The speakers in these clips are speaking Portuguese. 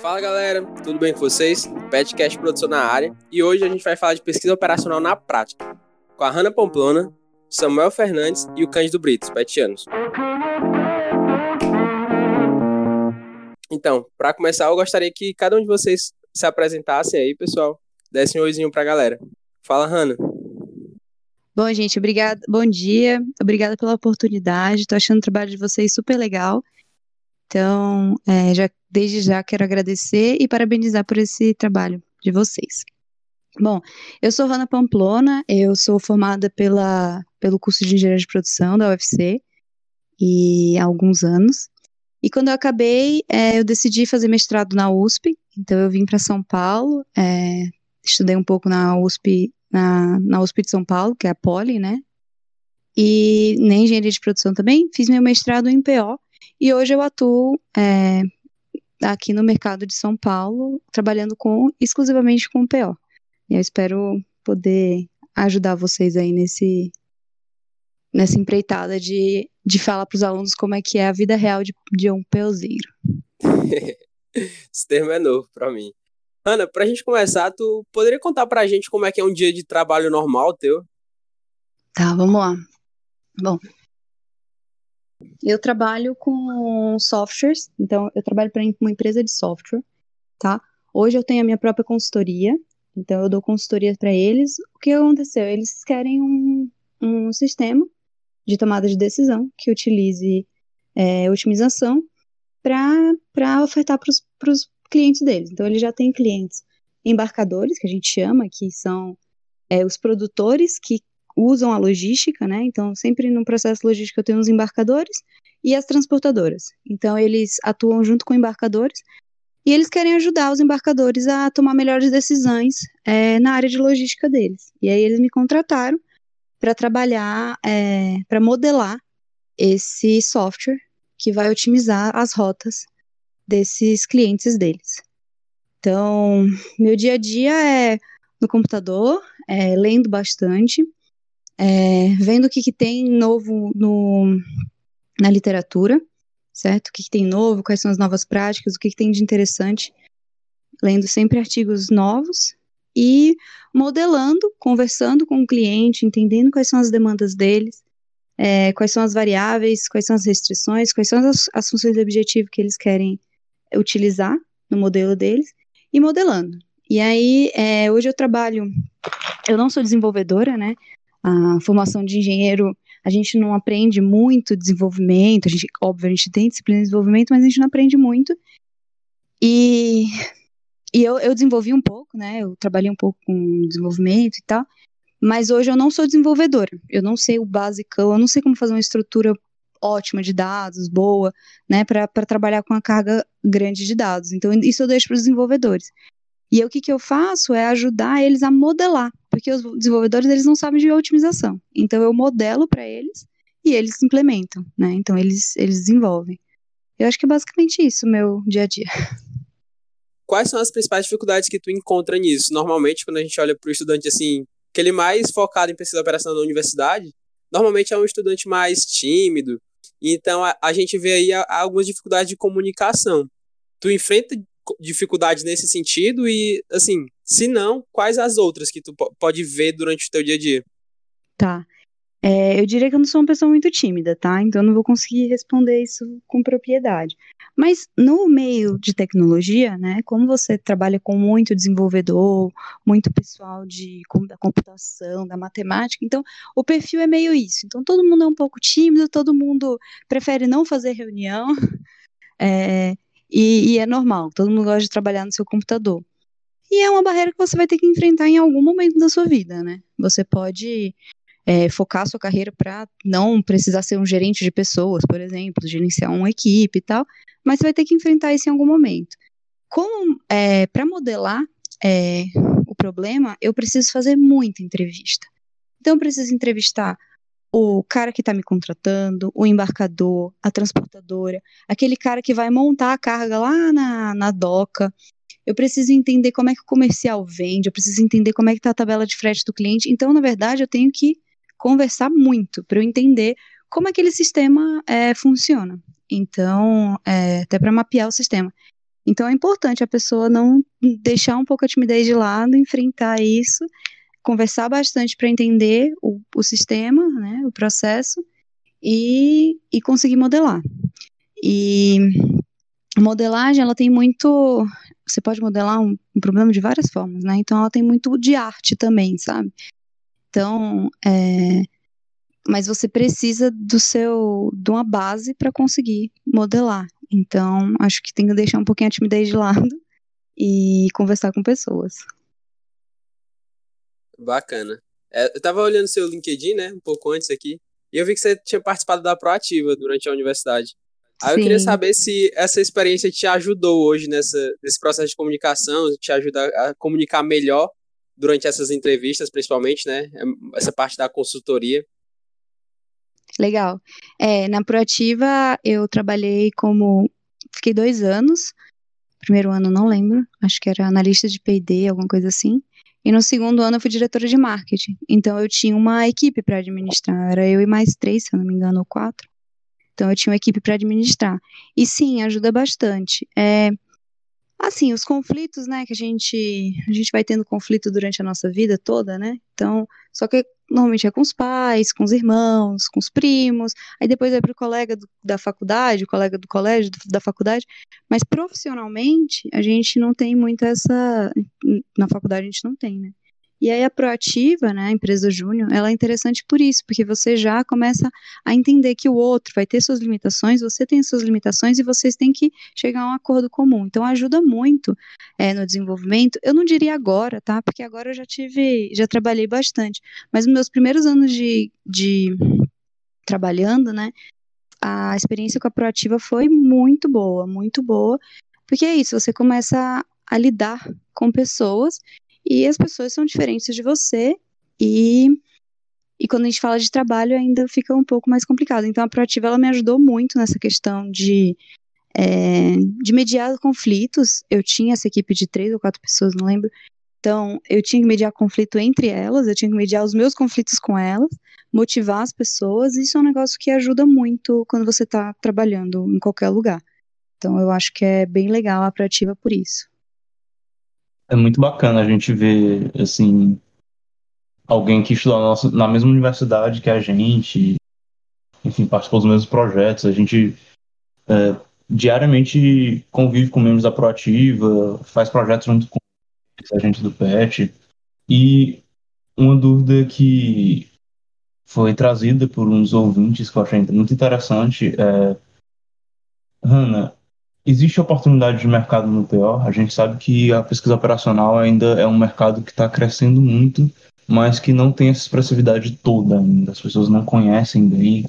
Fala galera, tudo bem com vocês? Petcast Produção na área e hoje a gente vai falar de pesquisa operacional na prática com a Hanna Pamplona, Samuel Fernandes e o Cândido Brito, petianos. Então, para começar, eu gostaria que cada um de vocês se apresentasse aí, pessoal, desse um oizinho pra galera. Fala, Hanna. Bom, gente, obrigada. Bom dia. Obrigada pela oportunidade. Tô achando o trabalho de vocês super legal. Então, é, já, desde já quero agradecer e parabenizar por esse trabalho de vocês. Bom, eu sou Rana Pamplona, eu sou formada pela, pelo curso de Engenharia de Produção da UFC e há alguns anos. E quando eu acabei, é, eu decidi fazer mestrado na USP, então eu vim para São Paulo, é, estudei um pouco na USP, na, na USP de São Paulo, que é a Poli, né? E na engenharia de produção também, fiz meu mestrado em PO, e hoje eu atuo é, aqui no mercado de São Paulo, trabalhando com exclusivamente com PO. E eu espero poder ajudar vocês aí nesse nessa empreitada de, de falar para os alunos como é que é a vida real de, de um POzeiro. Esse termo é novo para mim. Ana, para a gente começar, tu poderia contar para a gente como é que é um dia de trabalho normal teu? Tá, vamos lá. Bom, eu trabalho com softwares, então eu trabalho para uma empresa de software, tá? Hoje eu tenho a minha própria consultoria, então eu dou consultoria para eles. O que aconteceu? Eles querem um, um sistema de tomada de decisão que utilize é, otimização para ofertar para os clientes deles. Então, ele já tem clientes embarcadores, que a gente chama, que são é, os produtores que usam a logística, né? Então, sempre no processo logístico eu tenho os embarcadores e as transportadoras. Então, eles atuam junto com embarcadores e eles querem ajudar os embarcadores a tomar melhores decisões é, na área de logística deles. E aí eles me contrataram para trabalhar, é, para modelar esse software que vai otimizar as rotas desses clientes deles. Então, meu dia a dia é no computador, é, lendo bastante, é, vendo o que, que tem novo no, na literatura, certo? O que, que tem novo, quais são as novas práticas, o que, que tem de interessante, lendo sempre artigos novos e modelando, conversando com o cliente, entendendo quais são as demandas deles, é, quais são as variáveis, quais são as restrições, quais são as, as funções de objetivo que eles querem utilizar no modelo deles e modelando. E aí, é, hoje eu trabalho, eu não sou desenvolvedora, né? A formação de engenheiro, a gente não aprende muito desenvolvimento, a gente, óbvio, a gente tem disciplina de desenvolvimento, mas a gente não aprende muito. E, e eu, eu desenvolvi um pouco, né? Eu trabalhei um pouco com desenvolvimento e tal, mas hoje eu não sou desenvolvedora. Eu não sei o básico, eu não sei como fazer uma estrutura ótima de dados, boa, né, para trabalhar com a carga grande de dados. Então, isso eu deixo para os desenvolvedores. E o que, que eu faço é ajudar eles a modelar, porque os desenvolvedores eles não sabem de otimização. Então, eu modelo para eles e eles implementam, né? Então, eles, eles desenvolvem. Eu acho que é basicamente isso meu dia a dia. Quais são as principais dificuldades que tu encontra nisso? Normalmente, quando a gente olha para o estudante assim, que ele mais focado em pesquisa operacional na universidade, normalmente é um estudante mais tímido, então a, a gente vê aí a, a algumas dificuldades de comunicação. Tu enfrenta dificuldades nesse sentido e, assim, se não, quais as outras que tu pode ver durante o teu dia a dia? Tá. É, eu diria que eu não sou uma pessoa muito tímida, tá? Então eu não vou conseguir responder isso com propriedade. Mas no meio de tecnologia, né, como você trabalha com muito desenvolvedor, muito pessoal de da computação, da matemática, então o perfil é meio isso. Então todo mundo é um pouco tímido, todo mundo prefere não fazer reunião, é, e, e é normal. Todo mundo gosta de trabalhar no seu computador. E é uma barreira que você vai ter que enfrentar em algum momento da sua vida, né? Você pode é, focar sua carreira para não precisar ser um gerente de pessoas, por exemplo, gerenciar uma equipe e tal, mas você vai ter que enfrentar isso em algum momento. Como é, para modelar é, o problema, eu preciso fazer muita entrevista. Então, eu preciso entrevistar o cara que está me contratando, o embarcador, a transportadora, aquele cara que vai montar a carga lá na, na doca. Eu preciso entender como é que o comercial vende, eu preciso entender como é que está a tabela de frete do cliente. Então, na verdade, eu tenho que conversar muito para eu entender como aquele sistema é, funciona. Então, é, até para mapear o sistema. Então é importante a pessoa não deixar um pouco a timidez de lado, enfrentar isso, conversar bastante para entender o, o sistema, né, o processo, e, e conseguir modelar. E modelagem, ela tem muito. Você pode modelar um, um, problema de várias formas, né? Então, ela tem muito de arte também, sabe? Então, é, mas você precisa do seu, de uma base para conseguir modelar. Então, acho que tem que deixar um pouquinho a timidez de lado e conversar com pessoas. Bacana. É, eu tava olhando seu LinkedIn, né, um pouco antes aqui, e eu vi que você tinha participado da Proativa durante a universidade. Aí Sim. eu queria saber se essa experiência te ajudou hoje nessa, nesse processo de comunicação, te ajuda a comunicar melhor durante essas entrevistas, principalmente, né? Essa parte da consultoria. Legal. É, na Proativa, eu trabalhei como. Fiquei dois anos. Primeiro ano, não lembro. Acho que era analista de PD, alguma coisa assim. E no segundo ano eu fui diretora de marketing. Então eu tinha uma equipe para administrar. Era eu e mais três, se eu não me engano, ou quatro. Então eu tinha uma equipe para administrar. E sim, ajuda bastante. É, assim, os conflitos, né, que a gente a gente vai tendo conflito durante a nossa vida toda, né? Então, só que normalmente é com os pais, com os irmãos, com os primos, aí depois é para o colega do, da faculdade, o colega do colégio, do, da faculdade, mas profissionalmente a gente não tem muito essa, na faculdade a gente não tem, né? E aí a proativa, né, a empresa júnior, ela é interessante por isso, porque você já começa a entender que o outro vai ter suas limitações, você tem suas limitações e vocês têm que chegar a um acordo comum. Então ajuda muito é, no desenvolvimento. Eu não diria agora, tá? Porque agora eu já tive, já trabalhei bastante, mas nos meus primeiros anos de, de trabalhando, né, a experiência com a proativa foi muito boa, muito boa, porque é isso, você começa a lidar com pessoas e as pessoas são diferentes de você e e quando a gente fala de trabalho ainda fica um pouco mais complicado. Então a proativa ela me ajudou muito nessa questão de é, de mediar conflitos. Eu tinha essa equipe de três ou quatro pessoas, não lembro. Então eu tinha que mediar conflito entre elas, eu tinha que mediar os meus conflitos com elas, motivar as pessoas. Isso é um negócio que ajuda muito quando você está trabalhando em qualquer lugar. Então eu acho que é bem legal a proativa por isso é muito bacana a gente ver, assim, alguém que estudou na, na mesma universidade que a gente, enfim, participou dos mesmos projetos, a gente é, diariamente convive com membros da Proativa, faz projetos junto com a gente do PET, e uma dúvida que foi trazida por uns ouvintes que eu achei muito interessante é Hanna, Existe oportunidade de mercado no PO. A gente sabe que a pesquisa operacional ainda é um mercado que está crescendo muito, mas que não tem essa expressividade toda ainda. As pessoas não conhecem bem.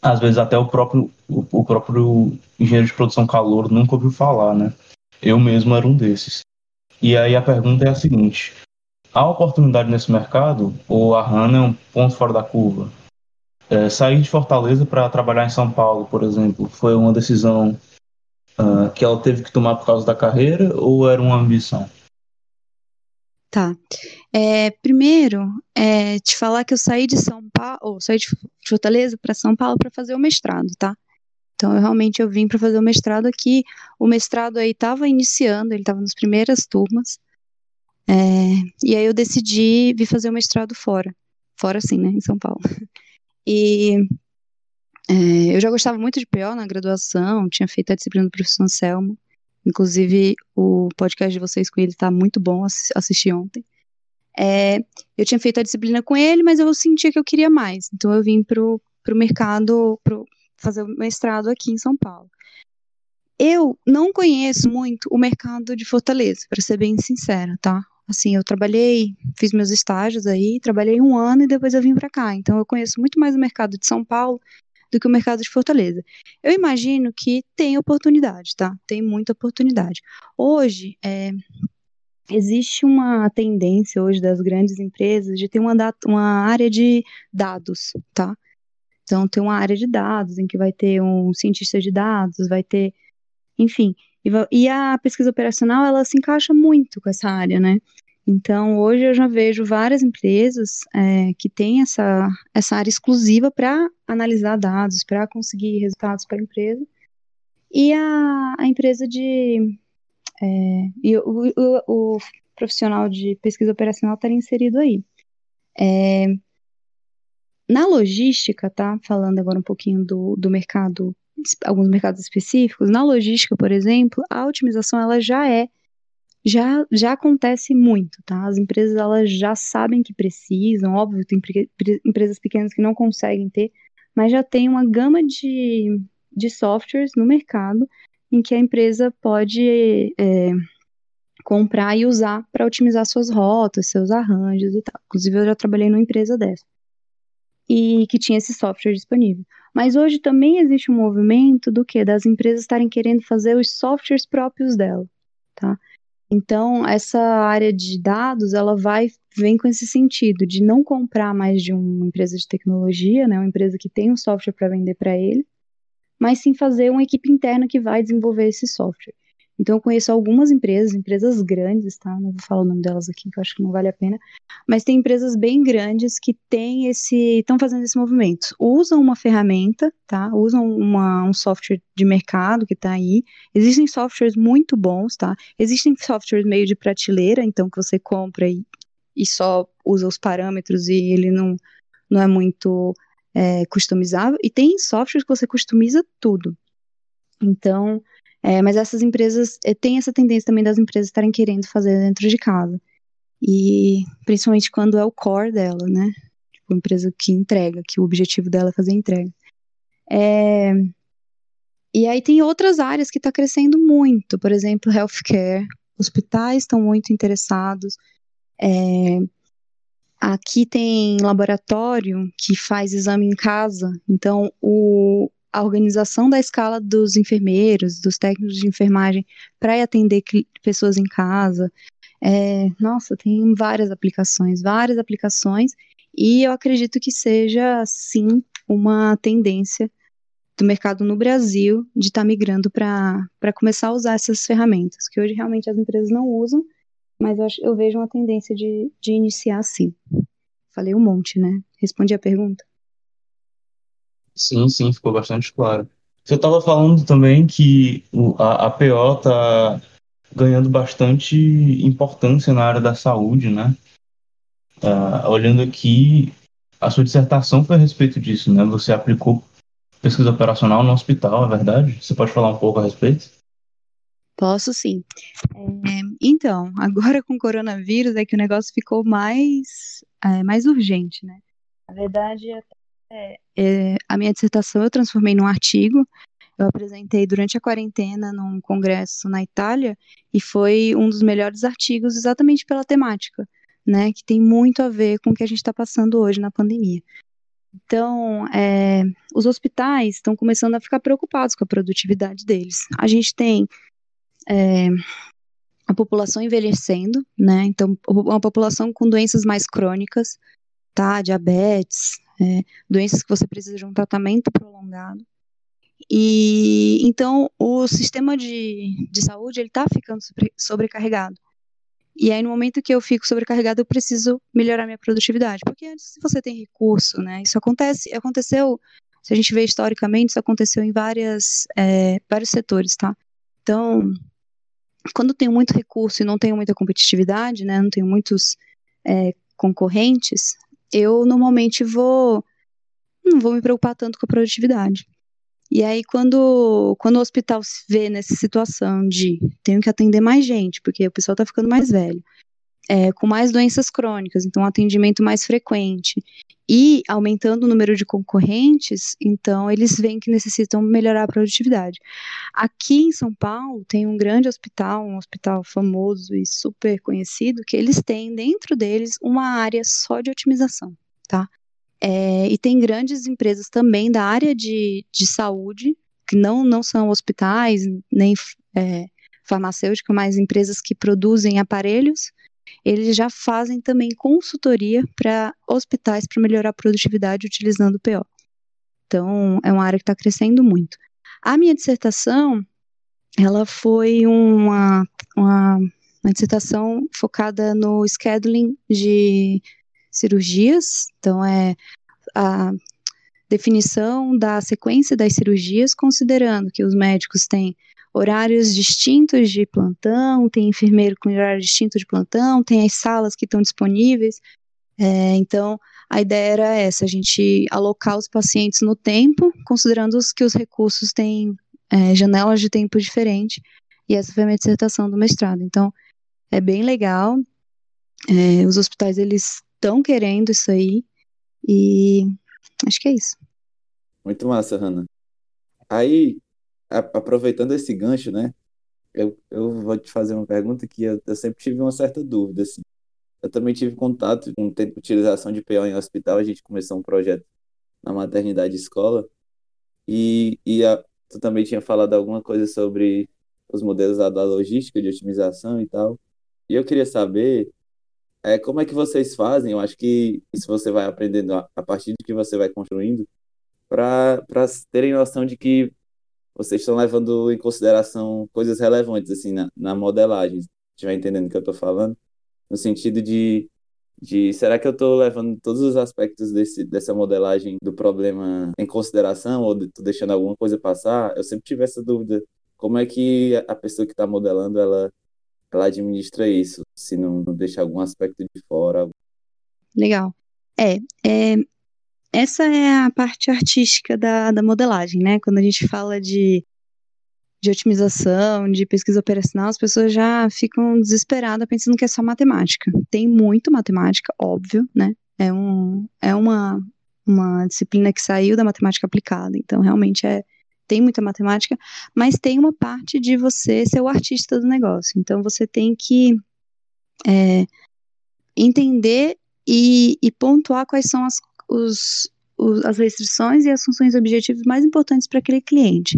Às vezes até o próprio, o, próprio engenheiro de produção calor nunca ouviu falar, né? Eu mesmo era um desses. E aí a pergunta é a seguinte: há oportunidade nesse mercado ou a HANA é um ponto fora da curva? É, sair de Fortaleza para trabalhar em São Paulo, por exemplo, foi uma decisão uh, que ela teve que tomar por causa da carreira ou era uma ambição? Tá. É, primeiro, é, te falar que eu saí de São Paulo, ou saí de Fortaleza para São Paulo para fazer o mestrado, tá? Então, eu realmente eu vim para fazer o mestrado aqui. O mestrado aí estava iniciando, ele estava nas primeiras turmas. É, e aí eu decidi vir fazer o mestrado fora. Fora, sim, né? Em São Paulo. E é, eu já gostava muito de PO na graduação, tinha feito a disciplina do professor Anselmo. Inclusive, o podcast de vocês com ele está muito bom, assisti ontem. É, eu tinha feito a disciplina com ele, mas eu sentia que eu queria mais. Então, eu vim para o mercado, para fazer o mestrado aqui em São Paulo. Eu não conheço muito o mercado de Fortaleza, para ser bem sincera, tá? Assim, eu trabalhei, fiz meus estágios aí, trabalhei um ano e depois eu vim para cá. Então, eu conheço muito mais o mercado de São Paulo do que o mercado de Fortaleza. Eu imagino que tem oportunidade, tá? Tem muita oportunidade. Hoje, é, existe uma tendência hoje das grandes empresas de ter uma, uma área de dados, tá? Então, tem uma área de dados em que vai ter um cientista de dados, vai ter, enfim. E, e a pesquisa operacional, ela se encaixa muito com essa área, né? Então, hoje eu já vejo várias empresas é, que têm essa, essa área exclusiva para analisar dados, para conseguir resultados para a empresa. e a, a empresa de. É, e o, o, o, profissional de pesquisa operacional estaria inserido aí. É, na logística, tá? Falando agora um pouquinho do, do mercado, alguns mercados específicos, na logística, por exemplo, a otimização ela já é já, já acontece muito, tá? As empresas elas já sabem que precisam, óbvio, tem empresas pequenas que não conseguem ter, mas já tem uma gama de, de softwares no mercado em que a empresa pode é, comprar e usar para otimizar suas rotas, seus arranjos e tal. Inclusive, eu já trabalhei numa empresa dessa e que tinha esse software disponível. Mas hoje também existe um movimento do que das empresas estarem querendo fazer os softwares próprios dela, tá? Então, essa área de dados, ela vai vem com esse sentido de não comprar mais de uma empresa de tecnologia, né, uma empresa que tem um software para vender para ele, mas sim fazer uma equipe interna que vai desenvolver esse software. Então, eu conheço algumas empresas, empresas grandes, tá? Não vou falar o nome delas aqui, que eu acho que não vale a pena. Mas tem empresas bem grandes que têm esse. estão fazendo esse movimento. Usam uma ferramenta, tá? Usam uma, um software de mercado que está aí. Existem softwares muito bons, tá? Existem softwares meio de prateleira, então, que você compra e, e só usa os parâmetros e ele não, não é muito é, customizável. E tem softwares que você customiza tudo. Então, é, mas essas empresas, é, tem essa tendência também das empresas estarem querendo fazer dentro de casa. E principalmente quando é o core dela, né? Tipo, empresa que entrega, que o objetivo dela é fazer entrega. É, e aí tem outras áreas que está crescendo muito, por exemplo, healthcare. Hospitais estão muito interessados. É, aqui tem laboratório que faz exame em casa, então o, a organização da escala dos enfermeiros, dos técnicos de enfermagem para atender pessoas em casa. É, nossa, tem várias aplicações, várias aplicações, e eu acredito que seja, sim, uma tendência do mercado no Brasil de estar tá migrando para começar a usar essas ferramentas, que hoje realmente as empresas não usam, mas eu, acho, eu vejo uma tendência de, de iniciar sim. Falei um monte, né? Respondi a pergunta? Sim, sim, ficou bastante claro. Você estava falando também que a, a PO está ganhando bastante importância na área da saúde, né? Uh, olhando aqui, a sua dissertação foi a respeito disso, né? Você aplicou pesquisa operacional no hospital, é verdade? Você pode falar um pouco a respeito? Posso sim. É, então, agora com o coronavírus é que o negócio ficou mais, é, mais urgente, né? Na verdade, até é, é, a minha dissertação eu transformei num artigo. Eu apresentei durante a quarentena num congresso na Itália e foi um dos melhores artigos exatamente pela temática, né? Que tem muito a ver com o que a gente está passando hoje na pandemia. Então, é, os hospitais estão começando a ficar preocupados com a produtividade deles. A gente tem é, a população envelhecendo, né? Então, uma população com doenças mais crônicas, tá? Diabetes, é, doenças que você precisa de um tratamento prolongado. E então o sistema de, de saúde ele está ficando sobre, sobrecarregado. E aí no momento que eu fico sobrecarregado eu preciso melhorar minha produtividade, porque antes se você tem recurso, né? Isso acontece, aconteceu. Se a gente vê historicamente, isso aconteceu em várias, é, vários setores, tá? Então, quando tenho muito recurso e não tenho muita competitividade, né? Não tenho muitos é, concorrentes, eu normalmente vou não vou me preocupar tanto com a produtividade. E aí, quando, quando o hospital se vê nessa situação de tenho que atender mais gente, porque o pessoal está ficando mais velho, é, com mais doenças crônicas, então atendimento mais frequente, e aumentando o número de concorrentes, então eles veem que necessitam melhorar a produtividade. Aqui em São Paulo tem um grande hospital, um hospital famoso e super conhecido, que eles têm dentro deles uma área só de otimização, tá? É, e tem grandes empresas também da área de, de saúde, que não, não são hospitais, nem é, farmacêutica, mas empresas que produzem aparelhos eles já fazem também consultoria para hospitais para melhorar a produtividade utilizando o PO. Então, é uma área que está crescendo muito. A minha dissertação, ela foi uma, uma, uma dissertação focada no scheduling de cirurgias, então é a, definição da sequência das cirurgias, considerando que os médicos têm horários distintos de plantão, tem enfermeiro com horário distinto de plantão, tem as salas que estão disponíveis. É, então, a ideia era essa, a gente alocar os pacientes no tempo, considerando que os recursos têm é, janelas de tempo diferentes, e essa foi a minha dissertação do mestrado. Então, é bem legal, é, os hospitais, eles estão querendo isso aí, e acho que é isso. Muito massa, Hanna. Aí, a, aproveitando esse gancho, né? Eu, eu vou te fazer uma pergunta que eu, eu sempre tive uma certa dúvida, assim. Eu também tive contato com utilização de PO em hospital. A gente começou um projeto na maternidade escola. E, e a, tu também tinha falado alguma coisa sobre os modelos da logística de otimização e tal. E eu queria saber é, como é que vocês fazem. Eu acho que isso você vai aprendendo a, a partir de que você vai construindo, para terem noção de que vocês estão levando em consideração coisas relevantes assim na, na modelagem. Estiver entendendo o que eu estou falando? No sentido de, de será que eu estou levando todos os aspectos desse, dessa modelagem do problema em consideração ou estou deixando alguma coisa passar? Eu sempre tive essa dúvida. Como é que a pessoa que está modelando ela, ela administra isso? Se não, não deixa algum aspecto de fora? Legal. É, é, essa é a parte artística da, da modelagem, né? Quando a gente fala de, de otimização, de pesquisa operacional, as pessoas já ficam desesperadas pensando que é só matemática. Tem muito matemática, óbvio, né? É, um, é uma, uma disciplina que saiu da matemática aplicada, então realmente é, tem muita matemática, mas tem uma parte de você ser o artista do negócio. Então você tem que é, entender e, e pontuar quais são as os, os, as restrições e as funções objetivas mais importantes para aquele cliente.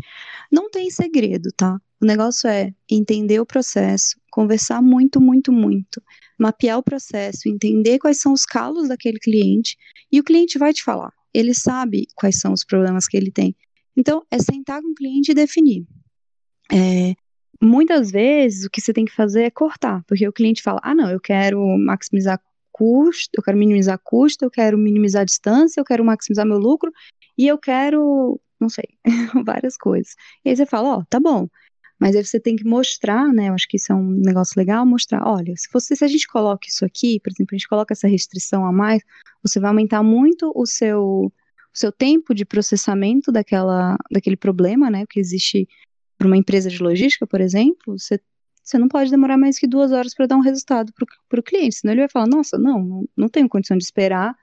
Não tem segredo, tá? O negócio é entender o processo, conversar muito, muito, muito, mapear o processo, entender quais são os calos daquele cliente e o cliente vai te falar. Ele sabe quais são os problemas que ele tem. Então, é sentar com o cliente e definir. É, muitas vezes, o que você tem que fazer é cortar, porque o cliente fala: ah, não, eu quero maximizar custo, eu quero minimizar custo, eu quero minimizar distância, eu quero maximizar meu lucro e eu quero, não sei, várias coisas. E aí você fala, ó, oh, tá bom. Mas aí você tem que mostrar, né? Eu acho que isso é um negócio legal, mostrar, olha, se você, se a gente coloca isso aqui, por exemplo, a gente coloca essa restrição a mais, você vai aumentar muito o seu, o seu tempo de processamento daquela, daquele problema, né? Que existe para uma empresa de logística, por exemplo, você você não pode demorar mais que duas horas para dar um resultado para o cliente, senão ele vai falar, nossa, não, não, tenho condição de esperar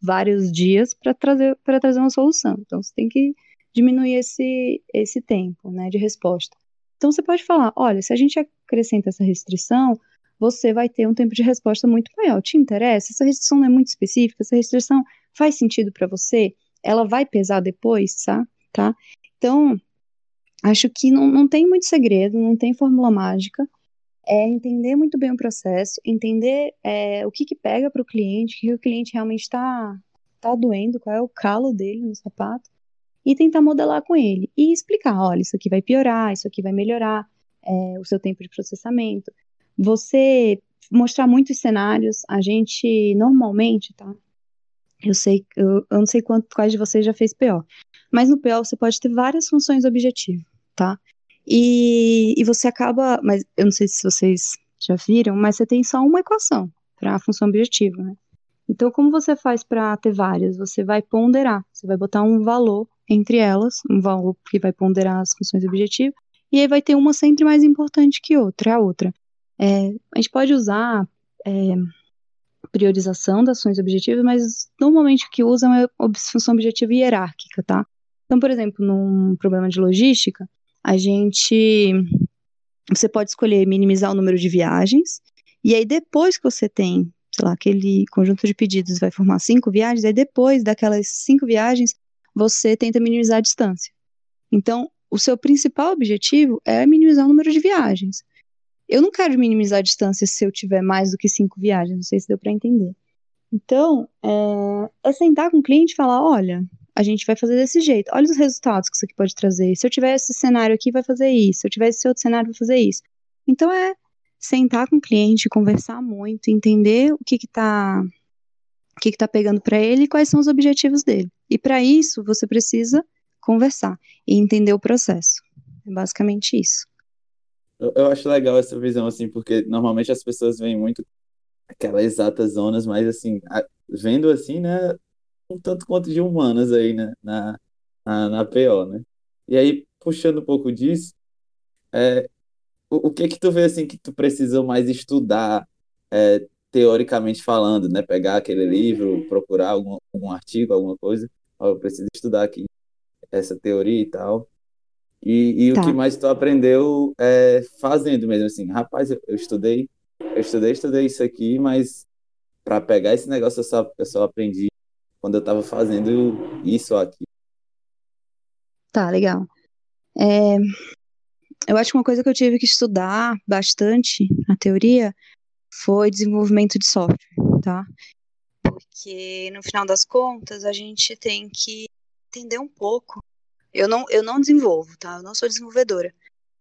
vários dias para trazer, trazer uma solução. Então, você tem que diminuir esse, esse tempo né, de resposta. Então, você pode falar, olha, se a gente acrescenta essa restrição, você vai ter um tempo de resposta muito maior. Te interessa? Essa restrição não é muito específica? Essa restrição faz sentido para você? Ela vai pesar depois, tá? tá? Então, Acho que não, não tem muito segredo, não tem fórmula mágica. É entender muito bem o processo, entender é, o que, que pega para o cliente, o que o cliente realmente está tá doendo, qual é o calo dele no sapato, e tentar modelar com ele. E explicar: olha, isso aqui vai piorar, isso aqui vai melhorar é, o seu tempo de processamento. Você mostrar muitos cenários, a gente normalmente, tá? Eu sei, eu, eu não sei quanto, quais de vocês já fez PO, mas no PO você pode ter várias funções objetivo tá? E, e você acaba, mas eu não sei se vocês já viram, mas você tem só uma equação para a função objetiva, né? Então, como você faz para ter várias? Você vai ponderar, você vai botar um valor entre elas, um valor que vai ponderar as funções objetivas, e aí vai ter uma sempre mais importante que outra, é a outra. É, a gente pode usar é, priorização das funções objetivas, mas normalmente o que usa é uma função objetiva hierárquica, tá? Então, por exemplo, num problema de logística, a gente. Você pode escolher minimizar o número de viagens, e aí depois que você tem, sei lá, aquele conjunto de pedidos vai formar cinco viagens, aí depois daquelas cinco viagens, você tenta minimizar a distância. Então, o seu principal objetivo é minimizar o número de viagens. Eu não quero minimizar a distância se eu tiver mais do que cinco viagens, não sei se deu para entender. Então, é, é sentar com o cliente e falar: olha, a gente vai fazer desse jeito. Olha os resultados que isso aqui pode trazer. Se eu tiver esse cenário aqui, vai fazer isso. Se eu tiver esse outro cenário, vai fazer isso. Então é sentar com o cliente, conversar muito, entender o que está que está pegando para ele e quais são os objetivos dele. E para isso, você precisa conversar e entender o processo. É basicamente isso. Eu, eu acho legal essa visão, assim, porque normalmente as pessoas veem muito aquelas exatas zonas, mas, assim, a, vendo assim, né, um tanto quanto de humanas aí, né, na, na, na PO, né? E aí, puxando um pouco disso, é, o, o que que tu vê, assim, que tu precisa mais estudar, é, teoricamente falando, né? Pegar aquele livro, procurar algum, algum artigo, alguma coisa. Ó, eu preciso estudar aqui essa teoria e tal. E, e tá. o que mais tu aprendeu é fazendo mesmo, assim. Rapaz, eu, eu estudei, eu estudei, estudei isso aqui, mas para pegar esse negócio eu só, eu só aprendi quando eu estava fazendo isso aqui. Tá, legal. É, eu acho que uma coisa que eu tive que estudar bastante na teoria foi desenvolvimento de software, tá? Porque no final das contas a gente tem que entender um pouco. Eu não, eu não desenvolvo, tá? Eu não sou desenvolvedora.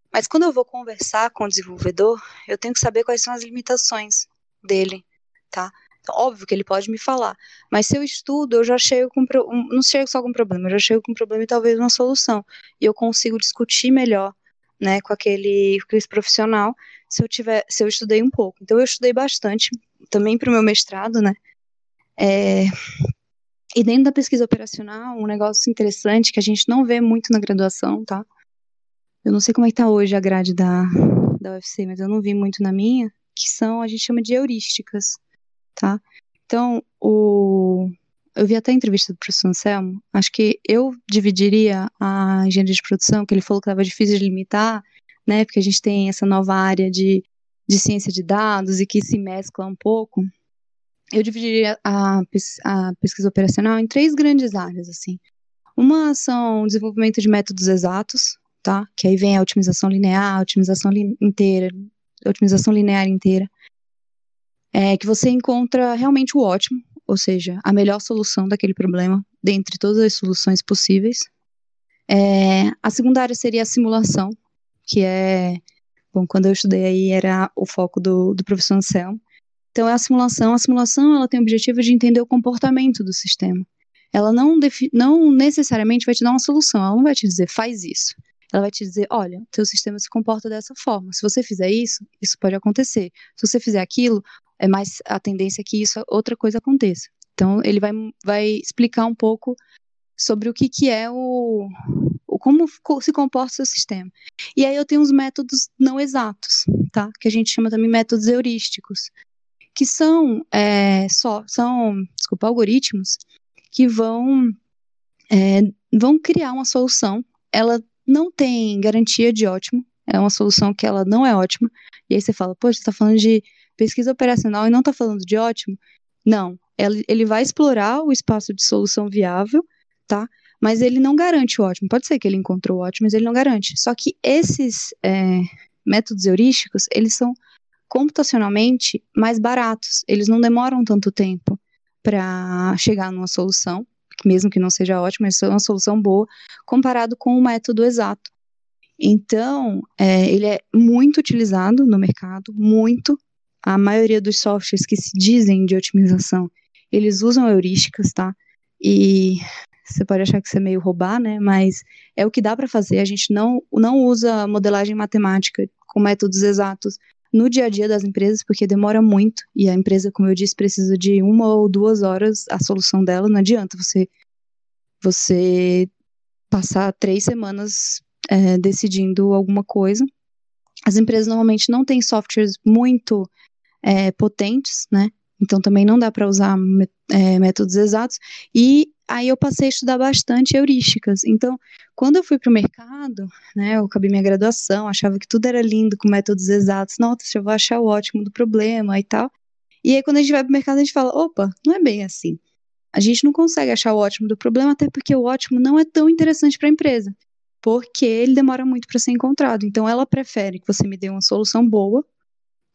Mas quando eu vou conversar com o desenvolvedor, eu tenho que saber quais são as limitações dele, tá? Óbvio que ele pode me falar, mas se eu estudo, eu já chego com não chego só com um problema, eu já chego com um problema e talvez uma solução. E eu consigo discutir melhor, né, com aquele, com profissional se eu tiver, se eu estudei um pouco. Então eu estudei bastante, também para o meu mestrado, né? É, e dentro da pesquisa operacional, um negócio interessante que a gente não vê muito na graduação, tá? Eu não sei como é que tá hoje a grade da, da UFC, mas eu não vi muito na minha, que são, a gente chama de heurísticas, tá? Então, o, eu vi até a entrevista do professor Anselmo, acho que eu dividiria a engenharia de produção, que ele falou que estava difícil de limitar, né? Porque a gente tem essa nova área de, de ciência de dados e que se mescla um pouco. Eu dividiria a, a pesquisa operacional em três grandes áreas, assim. Uma são desenvolvimento de métodos exatos, tá? Que aí vem a otimização linear, a otimização li inteira, otimização linear inteira. É, que você encontra realmente o ótimo, ou seja, a melhor solução daquele problema, dentre todas as soluções possíveis. É, a segunda área seria a simulação, que é, bom, quando eu estudei aí era o foco do, do professor Anselmo. Então é a simulação. A simulação ela tem o objetivo de entender o comportamento do sistema. Ela não, não necessariamente vai te dar uma solução, ela não vai te dizer faz isso. Ela vai te dizer, olha, teu sistema se comporta dessa forma. Se você fizer isso, isso pode acontecer. Se você fizer aquilo, é mais a tendência é que isso outra coisa aconteça. Então ele vai, vai explicar um pouco sobre o que, que é o, o como se comporta o seu sistema. E aí eu tenho os métodos não exatos, tá? Que a gente chama também métodos heurísticos, que são é, só são, desculpa, algoritmos que vão é, vão criar uma solução. Ela não tem garantia de ótimo, é uma solução que ela não é ótima. E aí você fala, poxa, você está falando de pesquisa operacional e não está falando de ótimo? Não, ele vai explorar o espaço de solução viável tá? Mas ele não garante o ótimo. Pode ser que ele encontrou o ótimo, mas ele não garante. Só que esses é, métodos heurísticos, eles são computacionalmente mais baratos. Eles não demoram tanto tempo para chegar numa solução, mesmo que não seja ótima, mas é uma solução boa, comparado com o método exato. Então, é, ele é muito utilizado no mercado, muito. A maioria dos softwares que se dizem de otimização, eles usam heurísticas, tá? E você pode achar que isso é meio roubar, né? Mas é o que dá para fazer. A gente não, não usa modelagem matemática com métodos exatos no dia a dia das empresas, porque demora muito. E a empresa, como eu disse, precisa de uma ou duas horas a solução dela. Não adianta você, você passar três semanas é, decidindo alguma coisa. As empresas normalmente não têm softwares muito é, potentes, né? Então também não dá para usar é, métodos exatos. E aí eu passei a estudar bastante heurísticas. Então, quando eu fui para o mercado, né, eu acabei minha graduação, achava que tudo era lindo com métodos exatos. Nossa, eu vou achar o ótimo do problema e tal. E aí quando a gente vai para o mercado, a gente fala, opa, não é bem assim. A gente não consegue achar o ótimo do problema, até porque o ótimo não é tão interessante para a empresa, porque ele demora muito para ser encontrado. Então, ela prefere que você me dê uma solução boa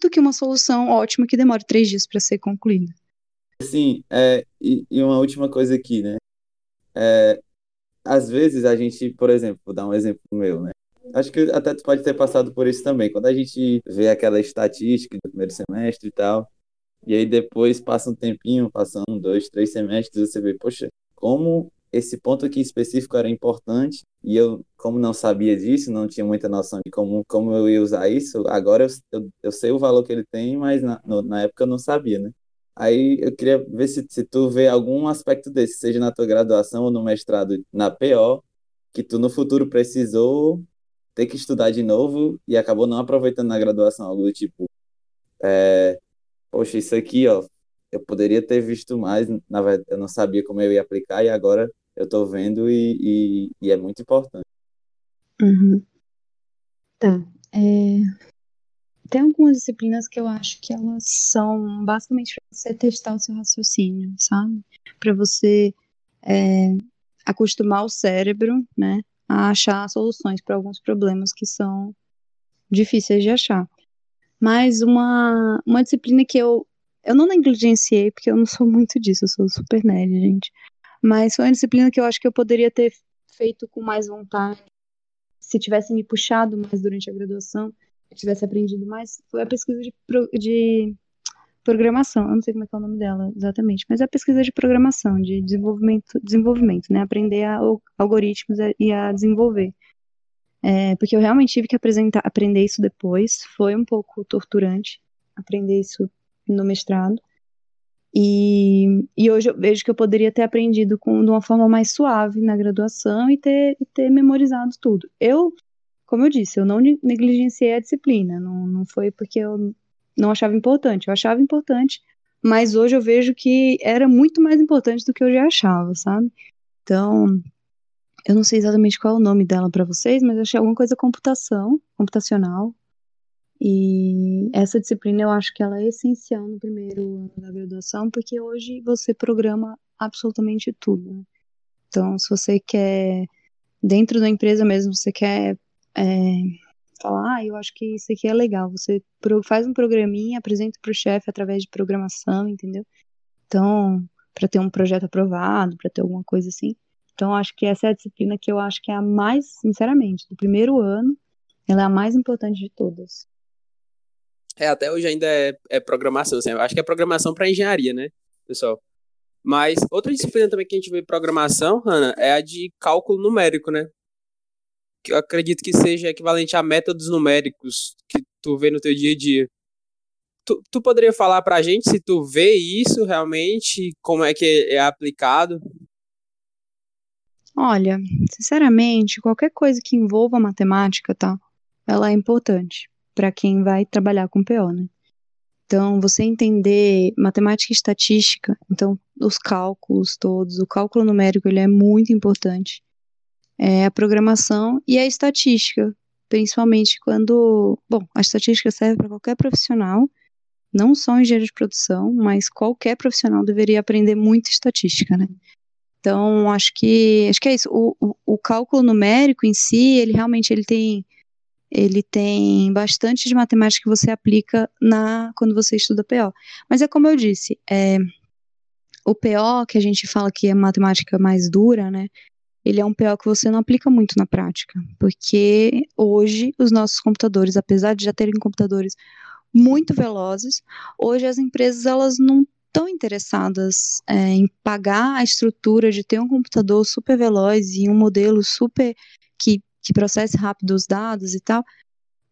do que uma solução ótima que demore três dias para ser concluída. Sim, é, e, e, uma última coisa aqui, né? É, às vezes a gente, por exemplo, vou dar um exemplo meu, né? Acho que até tu pode ter passado por isso também. Quando a gente vê aquela estatística do primeiro semestre e tal, E aí depois passa um tempinho, passando dois, três semestres, você vê, poxa, como esse ponto aqui específico era importante e eu, como não sabia disso, não tinha muita noção de como, como eu ia usar isso, agora eu, eu, eu sei o valor que ele tem, mas na, no, na época eu não sabia, né? Aí eu queria ver se, se tu vê algum aspecto desse, seja na tua graduação ou no mestrado na PO, que tu no futuro precisou ter que estudar de novo e acabou não aproveitando na graduação, algo do tipo, é, poxa, isso aqui, ó, eu poderia ter visto mais, na verdade, eu não sabia como eu ia aplicar e agora eu estou vendo e, e, e, é muito importante. Uhum. Tá. É... Tem algumas disciplinas que eu acho que elas são basicamente para você testar o seu raciocínio, sabe? Para você é, acostumar o cérebro, né, a achar soluções para alguns problemas que são difíceis de achar. Mas uma, uma disciplina que eu, eu não negligenciei, porque eu não sou muito disso, eu sou super nerd, gente. Mas foi uma disciplina que eu acho que eu poderia ter feito com mais vontade, se tivesse me puxado mais durante a graduação, tivesse aprendido mais, foi a pesquisa de, de programação. Eu não sei como é, é o nome dela exatamente, mas é a pesquisa de programação, de desenvolvimento, desenvolvimento, né? Aprender a, algoritmos e a desenvolver. É, porque eu realmente tive que aprender isso depois. Foi um pouco torturante aprender isso no mestrado. E, e hoje eu vejo que eu poderia ter aprendido com, de uma forma mais suave na graduação e ter, e ter memorizado tudo. Eu, como eu disse, eu não negligenciei a disciplina, não, não foi porque eu não achava importante, eu achava importante, mas hoje eu vejo que era muito mais importante do que eu já achava, sabe? Então, eu não sei exatamente qual é o nome dela para vocês, mas eu achei alguma coisa computação, computacional, e essa disciplina eu acho que ela é essencial no primeiro ano da graduação, porque hoje você programa absolutamente tudo. Né? Então, se você quer, dentro da empresa mesmo, você quer é, falar, ah, eu acho que isso aqui é legal, você faz um programinha, apresenta para o chefe através de programação, entendeu? Então, para ter um projeto aprovado, para ter alguma coisa assim. Então, acho que essa é a disciplina que eu acho que é a mais, sinceramente, do primeiro ano, ela é a mais importante de todas. É, até hoje ainda é, é programação, assim, acho que é programação para engenharia, né, pessoal? Mas outra disciplina também que a gente vê programação, Hanna, é a de cálculo numérico, né? Acredito que seja equivalente a métodos numéricos que tu vê no teu dia a dia. Tu, tu poderia falar pra gente se tu vê isso realmente, como é que é aplicado? Olha, sinceramente, qualquer coisa que envolva matemática, tá? Ela é importante para quem vai trabalhar com PO, né? Então, você entender matemática e estatística, então os cálculos todos, o cálculo numérico ele é muito importante. É a programação e a estatística, principalmente quando, bom, a estatística serve para qualquer profissional, não só engenheiro de produção, mas qualquer profissional deveria aprender muito estatística, né? Então, acho que acho que é isso. O, o, o cálculo numérico em si, ele realmente ele tem ele tem bastante de matemática que você aplica na quando você estuda PO. Mas é como eu disse, é, o PO que a gente fala que é matemática mais dura, né? Ele é um PO que você não aplica muito na prática, porque hoje os nossos computadores, apesar de já terem computadores muito velozes, hoje as empresas elas não estão interessadas é, em pagar a estrutura de ter um computador super veloz e um modelo super que que processe rápido os dados e tal,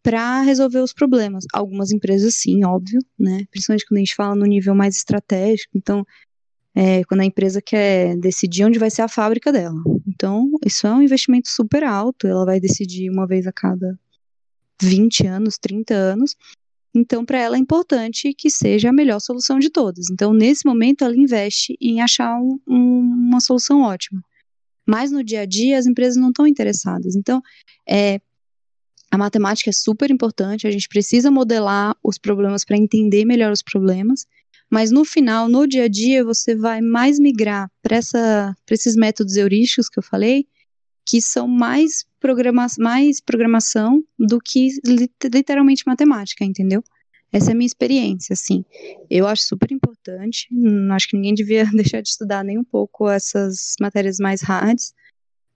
para resolver os problemas. Algumas empresas, sim, óbvio, né? Principalmente quando a gente fala no nível mais estratégico. Então, é, quando a empresa quer decidir onde vai ser a fábrica dela. Então, isso é um investimento super alto. Ela vai decidir uma vez a cada 20 anos, 30 anos. Então, para ela é importante que seja a melhor solução de todas. Então, nesse momento, ela investe em achar um, um, uma solução ótima. Mas no dia a dia as empresas não estão interessadas. Então, é, a matemática é super importante, a gente precisa modelar os problemas para entender melhor os problemas, mas no final, no dia a dia, você vai mais migrar para esses métodos heurísticos que eu falei, que são mais, programa mais programação do que literalmente matemática, entendeu? Essa é a minha experiência, assim. Eu acho super importante, não acho que ninguém devia deixar de estudar nem um pouco essas matérias mais hards,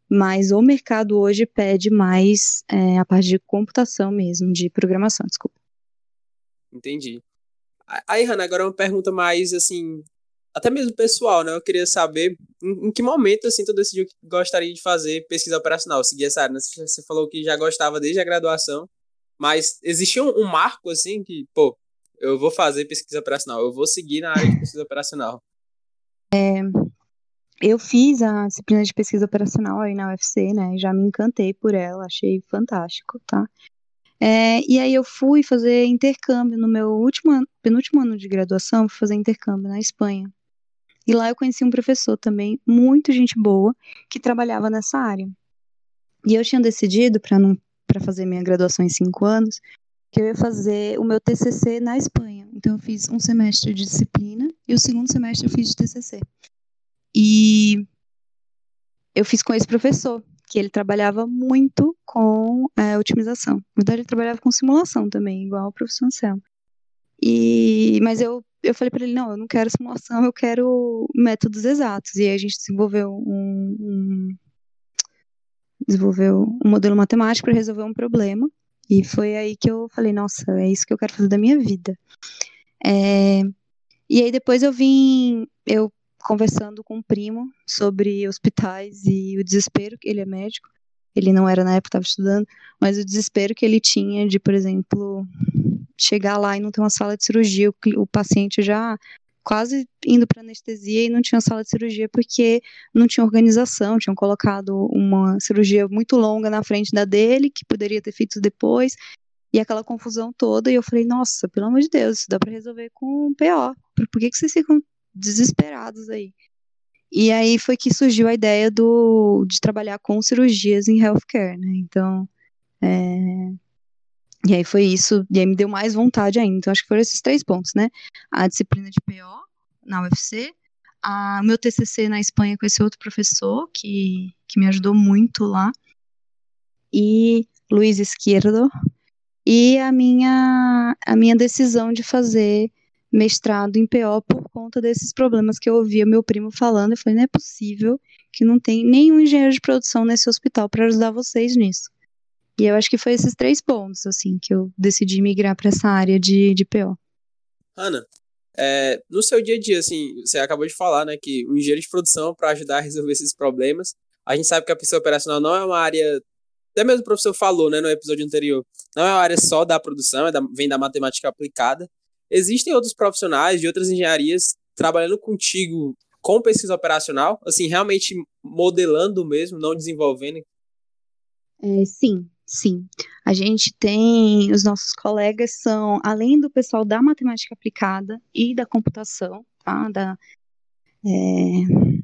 mas o mercado hoje pede mais é, a parte de computação mesmo, de programação, desculpa. Entendi. Aí, Hanna, agora uma pergunta mais, assim, até mesmo pessoal, né? Eu queria saber em, em, que momento, assim, tu decidiu que gostaria de fazer pesquisa operacional, seguir essa área, né? Você falou que já gostava desde a graduação, mas existia um, um marco, assim, que, pô, eu vou fazer pesquisa operacional, eu vou seguir na área de pesquisa operacional. É, eu fiz a disciplina de pesquisa operacional aí na UFC, né? Já me encantei por ela, achei fantástico, tá? É, e aí eu fui fazer intercâmbio no meu último ano, penúltimo ano de graduação, fui fazer intercâmbio na Espanha. E lá eu conheci um professor também, muito gente boa, que trabalhava nessa área. E eu tinha decidido, para para fazer minha graduação em cinco anos, que eu ia fazer o meu TCC na Espanha. Então eu fiz um semestre de disciplina e o segundo semestre eu fiz de TCC. E eu fiz com esse professor, que ele trabalhava muito com é, otimização. Na verdade, ele trabalhava com simulação também, igual o professor Anselmo. E, mas eu, eu falei para ele, não, eu não quero simulação, eu quero métodos exatos. E aí a gente desenvolveu um, um desenvolveu um modelo matemático para resolver um problema. E foi aí que eu falei, nossa, é isso que eu quero fazer da minha vida. É, e aí depois eu vim, eu conversando com um primo sobre hospitais e o desespero, que ele é médico, ele não era na época, estava estudando, mas o desespero que ele tinha de, por exemplo, chegar lá e não ter uma sala de cirurgia, o, o paciente já quase indo para anestesia e não tinha sala de cirurgia porque não tinha organização, tinham colocado uma cirurgia muito longa na frente da dele, que poderia ter feito depois, e aquela confusão toda, e eu falei, nossa, pelo amor de Deus, isso dá para resolver com um PO, por que, que vocês ficam desesperados aí. E aí foi que surgiu a ideia do, de trabalhar com cirurgias em healthcare, né? Então, é... e aí foi isso, e aí me deu mais vontade ainda. Então, acho que foram esses três pontos, né? A disciplina de PO na UFC, o meu TCC na Espanha com esse outro professor, que, que me ajudou muito lá, e Luiz Esquerdo, e a minha, a minha decisão de fazer mestrado em PO por conta desses problemas que eu ouvia meu primo falando. Eu falei, não é possível que não tem nenhum engenheiro de produção nesse hospital para ajudar vocês nisso. E eu acho que foi esses três pontos, assim, que eu decidi migrar para essa área de, de PO. Ana, é, no seu dia a dia, assim, você acabou de falar, né, que o engenheiro de produção para ajudar a resolver esses problemas. A gente sabe que a pessoa operacional não é uma área, até mesmo o professor falou, né, no episódio anterior, não é uma área só da produção, é da, vem da matemática aplicada. Existem outros profissionais de outras engenharias trabalhando contigo com pesquisa operacional, assim, realmente modelando mesmo, não desenvolvendo? É, sim, sim. A gente tem, os nossos colegas são, além do pessoal da matemática aplicada e da computação, tá? Da é,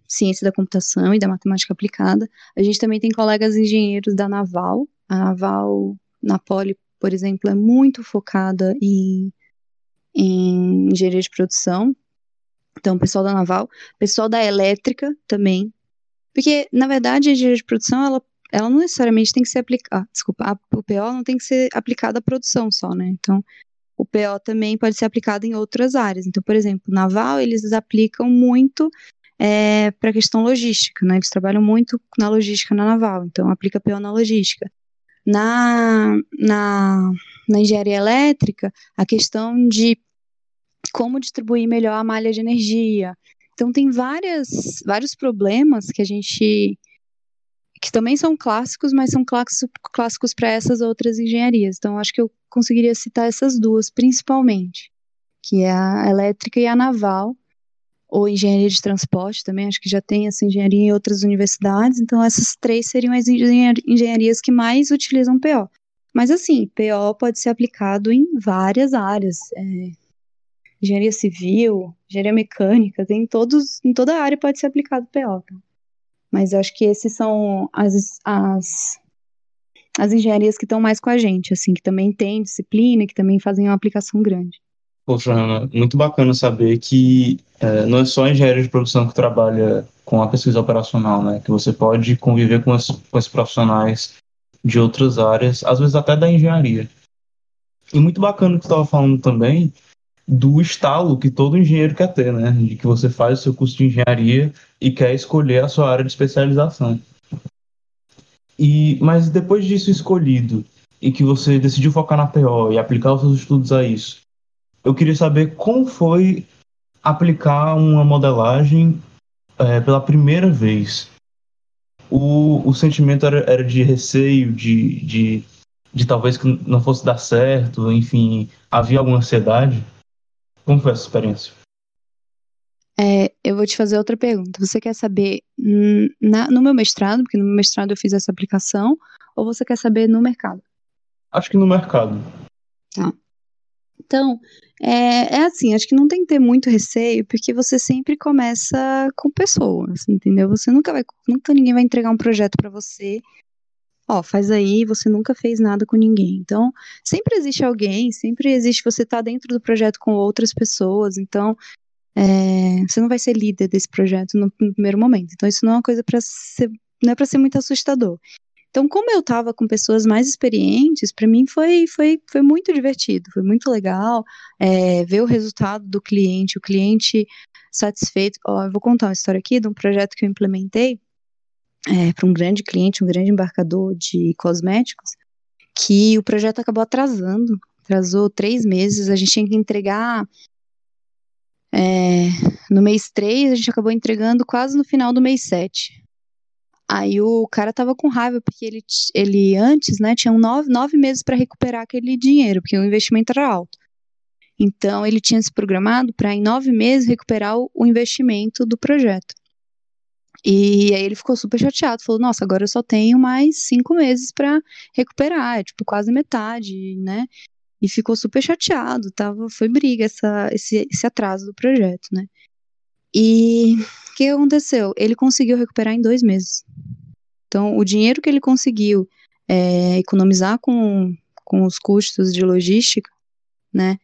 ciência da computação e da matemática aplicada, a gente também tem colegas engenheiros da Naval. A Naval, na Poli, por exemplo, é muito focada em em engenharia de produção. Então, pessoal da naval, pessoal da elétrica também. Porque, na verdade, a engenharia de produção, ela, ela não necessariamente tem que ser aplicada. Ah, desculpa, a, o PO não tem que ser aplicado à produção só, né? Então, o PO também pode ser aplicado em outras áreas. Então, por exemplo, naval, eles aplicam muito é, para a questão logística, né? Eles trabalham muito na logística na naval, então aplica PO na logística. Na, na, na engenharia elétrica, a questão de como distribuir melhor a malha de energia. Então tem várias, vários problemas que a gente que também são clássicos, mas são clássicos para essas outras engenharias. Então acho que eu conseguiria citar essas duas principalmente, que é a elétrica e a naval, ou engenharia de transporte também, acho que já tem essa engenharia em outras universidades, então essas três seriam as engenharias que mais utilizam PO. Mas assim, PO pode ser aplicado em várias áreas, é, engenharia civil, engenharia mecânica, tem todos, em toda área pode ser aplicado PO. Tá? Mas acho que esses são as, as, as engenharias que estão mais com a gente, assim, que também tem disciplina, que também fazem uma aplicação grande. Poxa, Ana, muito bacana saber que é, não é só a engenharia de produção que trabalha com a pesquisa operacional, né? Que você pode conviver com, as, com profissionais de outras áreas, às vezes até da engenharia. E muito bacana que você estava falando também do estalo que todo engenheiro quer ter, né? De que você faz o seu curso de engenharia e quer escolher a sua área de especialização. E, mas depois disso escolhido e que você decidiu focar na PO e aplicar os seus estudos a isso, eu queria saber como foi aplicar uma modelagem é, pela primeira vez. O, o sentimento era, era de receio, de, de, de talvez que não fosse dar certo, enfim, havia alguma ansiedade? Como foi essa experiência? É, eu vou te fazer outra pergunta. Você quer saber na, no meu mestrado, porque no meu mestrado eu fiz essa aplicação, ou você quer saber no mercado? Acho que no mercado. Tá. Então, é, é assim, acho que não tem que ter muito receio, porque você sempre começa com pessoas, entendeu? Você nunca vai, nunca ninguém vai entregar um projeto para você. Ó, faz aí, você nunca fez nada com ninguém. Então, sempre existe alguém, sempre existe você tá dentro do projeto com outras pessoas, então é, você não vai ser líder desse projeto no, no primeiro momento. Então, isso não é uma coisa para ser, não é para ser muito assustador. Então, como eu estava com pessoas mais experientes, para mim foi, foi, foi muito divertido, foi muito legal é, ver o resultado do cliente, o cliente satisfeito. Ó, eu vou contar uma história aqui de um projeto que eu implementei é, para um grande cliente, um grande embarcador de cosméticos, que o projeto acabou atrasando, atrasou três meses, a gente tinha que entregar é, no mês 3, a gente acabou entregando quase no final do mês 7. Aí o cara tava com raiva, porque ele, ele antes, né, tinha nove, nove meses para recuperar aquele dinheiro, porque o investimento era alto. Então ele tinha se programado para em nove meses recuperar o, o investimento do projeto. E aí ele ficou super chateado, falou: Nossa, agora eu só tenho mais cinco meses para recuperar, é tipo quase metade, né? E ficou super chateado, tava, foi briga essa, esse, esse atraso do projeto, né? E o que aconteceu? Ele conseguiu recuperar em dois meses. Então, o dinheiro que ele conseguiu é, economizar com, com os custos de logística, né?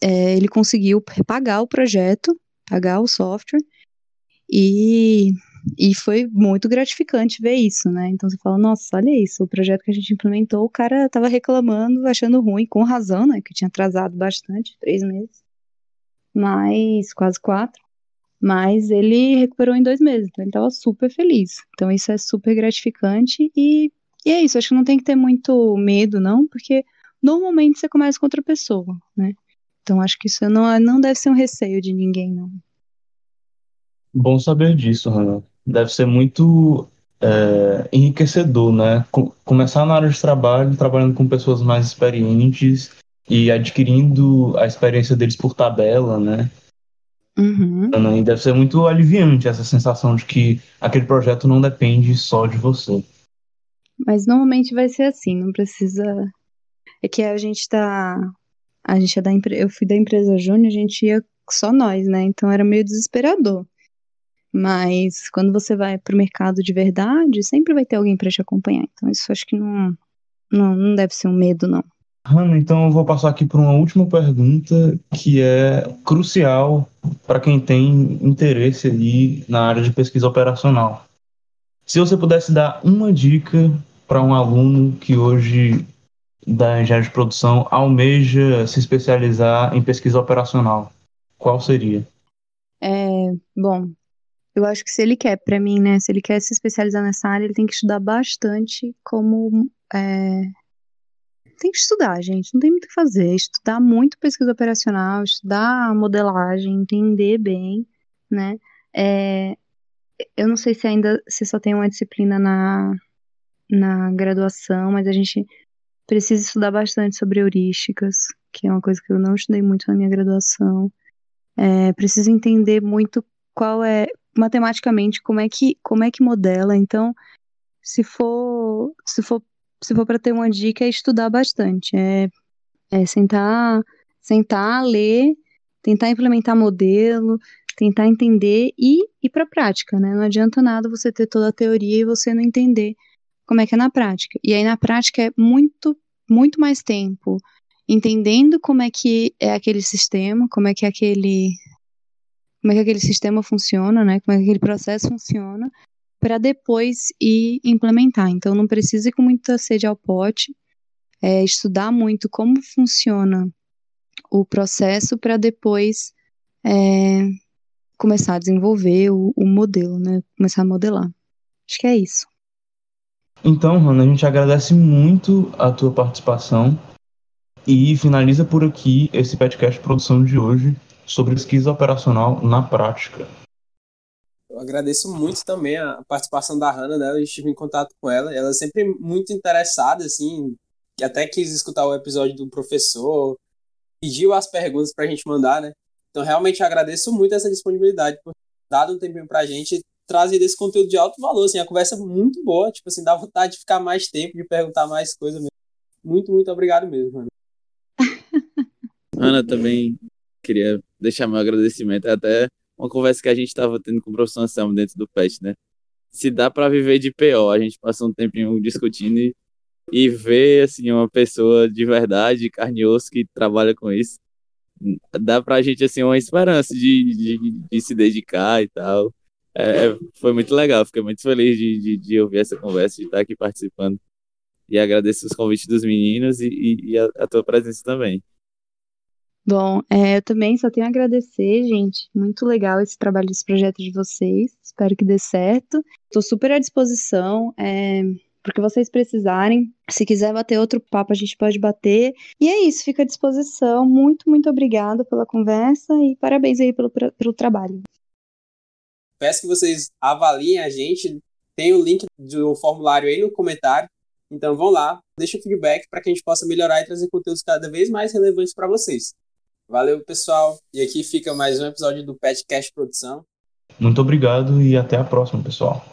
É, ele conseguiu pagar o projeto, pagar o software, e, e foi muito gratificante ver isso, né? Então você fala, nossa, olha isso, o projeto que a gente implementou, o cara estava reclamando, achando ruim, com razão, né? Que tinha atrasado bastante, três meses, mais quase quatro mas ele recuperou em dois meses, então ele estava super feliz. Então isso é super gratificante e, e é isso, acho que não tem que ter muito medo, não, porque normalmente você começa com outra pessoa, né? Então acho que isso não, não deve ser um receio de ninguém, não. Bom saber disso, Hannah. Deve ser muito é, enriquecedor, né? Começar na área de trabalho, trabalhando com pessoas mais experientes e adquirindo a experiência deles por tabela, né? Uhum. E deve ser muito aliviante essa sensação de que aquele projeto não depende só de você. Mas normalmente vai ser assim, não precisa. É que a gente tá. A gente é da Eu fui da empresa Júnior, a gente ia só nós, né? Então era meio desesperador. Mas quando você vai pro mercado de verdade, sempre vai ter alguém para te acompanhar. Então isso acho que não, não, não deve ser um medo, não. Hanna, então eu vou passar aqui para uma última pergunta que é crucial para quem tem interesse ali na área de pesquisa operacional. Se você pudesse dar uma dica para um aluno que hoje da engenharia de produção almeja se especializar em pesquisa operacional, qual seria? É, bom, eu acho que se ele quer, para mim, né, se ele quer se especializar nessa área, ele tem que estudar bastante como é, tem que estudar, gente, não tem muito o que fazer. Estudar muito pesquisa operacional, estudar modelagem, entender bem, né? É, eu não sei se ainda se só tem uma disciplina na, na graduação, mas a gente precisa estudar bastante sobre heurísticas, que é uma coisa que eu não estudei muito na minha graduação. É, precisa entender muito qual é matematicamente como é que como é que modela. Então, se for se for se for para ter uma dica, é estudar bastante. É, é sentar, sentar, ler, tentar implementar modelo, tentar entender e ir para a prática, né? Não adianta nada você ter toda a teoria e você não entender como é que é na prática. E aí na prática é muito, muito mais tempo entendendo como é que é aquele sistema, como é que é aquele como é que aquele sistema funciona, né? Como é que aquele processo funciona, para depois ir implementar. Então, não precisa ir com muita sede ao pote, é, estudar muito como funciona o processo para depois é, começar a desenvolver o, o, modelo, né? Começar a modelar. Acho que é isso. Então, Rana, a gente agradece muito a tua participação. E finaliza por aqui esse podcast produção de hoje sobre pesquisa operacional na prática. Eu agradeço muito também a participação da Hanna, né? Eu estive em contato com ela, ela é sempre muito interessada, assim, até quis escutar o episódio do professor, pediu as perguntas para a gente mandar, né? Então, realmente agradeço muito essa disponibilidade, por dado um tempinho para a gente trazer esse conteúdo de alto valor, assim, a conversa é muito boa, tipo assim, dá vontade de ficar mais tempo, de perguntar mais coisas mesmo. Muito, muito obrigado mesmo, mano. Ana, também queria deixar meu agradecimento, até uma conversa que a gente estava tendo com o professor Anselmo dentro do PET, né? Se dá para viver de PO, a gente passou um tempinho discutindo e, e ver, assim, uma pessoa de verdade, carne e osso, que trabalha com isso, dá pra gente, assim, uma esperança de, de, de se dedicar e tal. É, é, foi muito legal, fiquei muito feliz de, de, de, ouvir essa conversa, de estar aqui participando. E agradeço os convites dos meninos e, e, e a, a, tua presença também. Bom, é, eu também só tenho a agradecer, gente. Muito legal esse trabalho, esse projeto de vocês. Espero que dê certo. Estou super à disposição. É, porque vocês precisarem. Se quiser bater outro papo, a gente pode bater. E é isso, fica à disposição. Muito, muito obrigada pela conversa e parabéns aí pelo, pelo trabalho. Peço que vocês avaliem a gente. Tem o link do formulário aí no comentário. Então vão lá, deixa o feedback para que a gente possa melhorar e trazer conteúdos cada vez mais relevantes para vocês. Valeu, pessoal. E aqui fica mais um episódio do Petcast Produção. Muito obrigado e até a próxima, pessoal.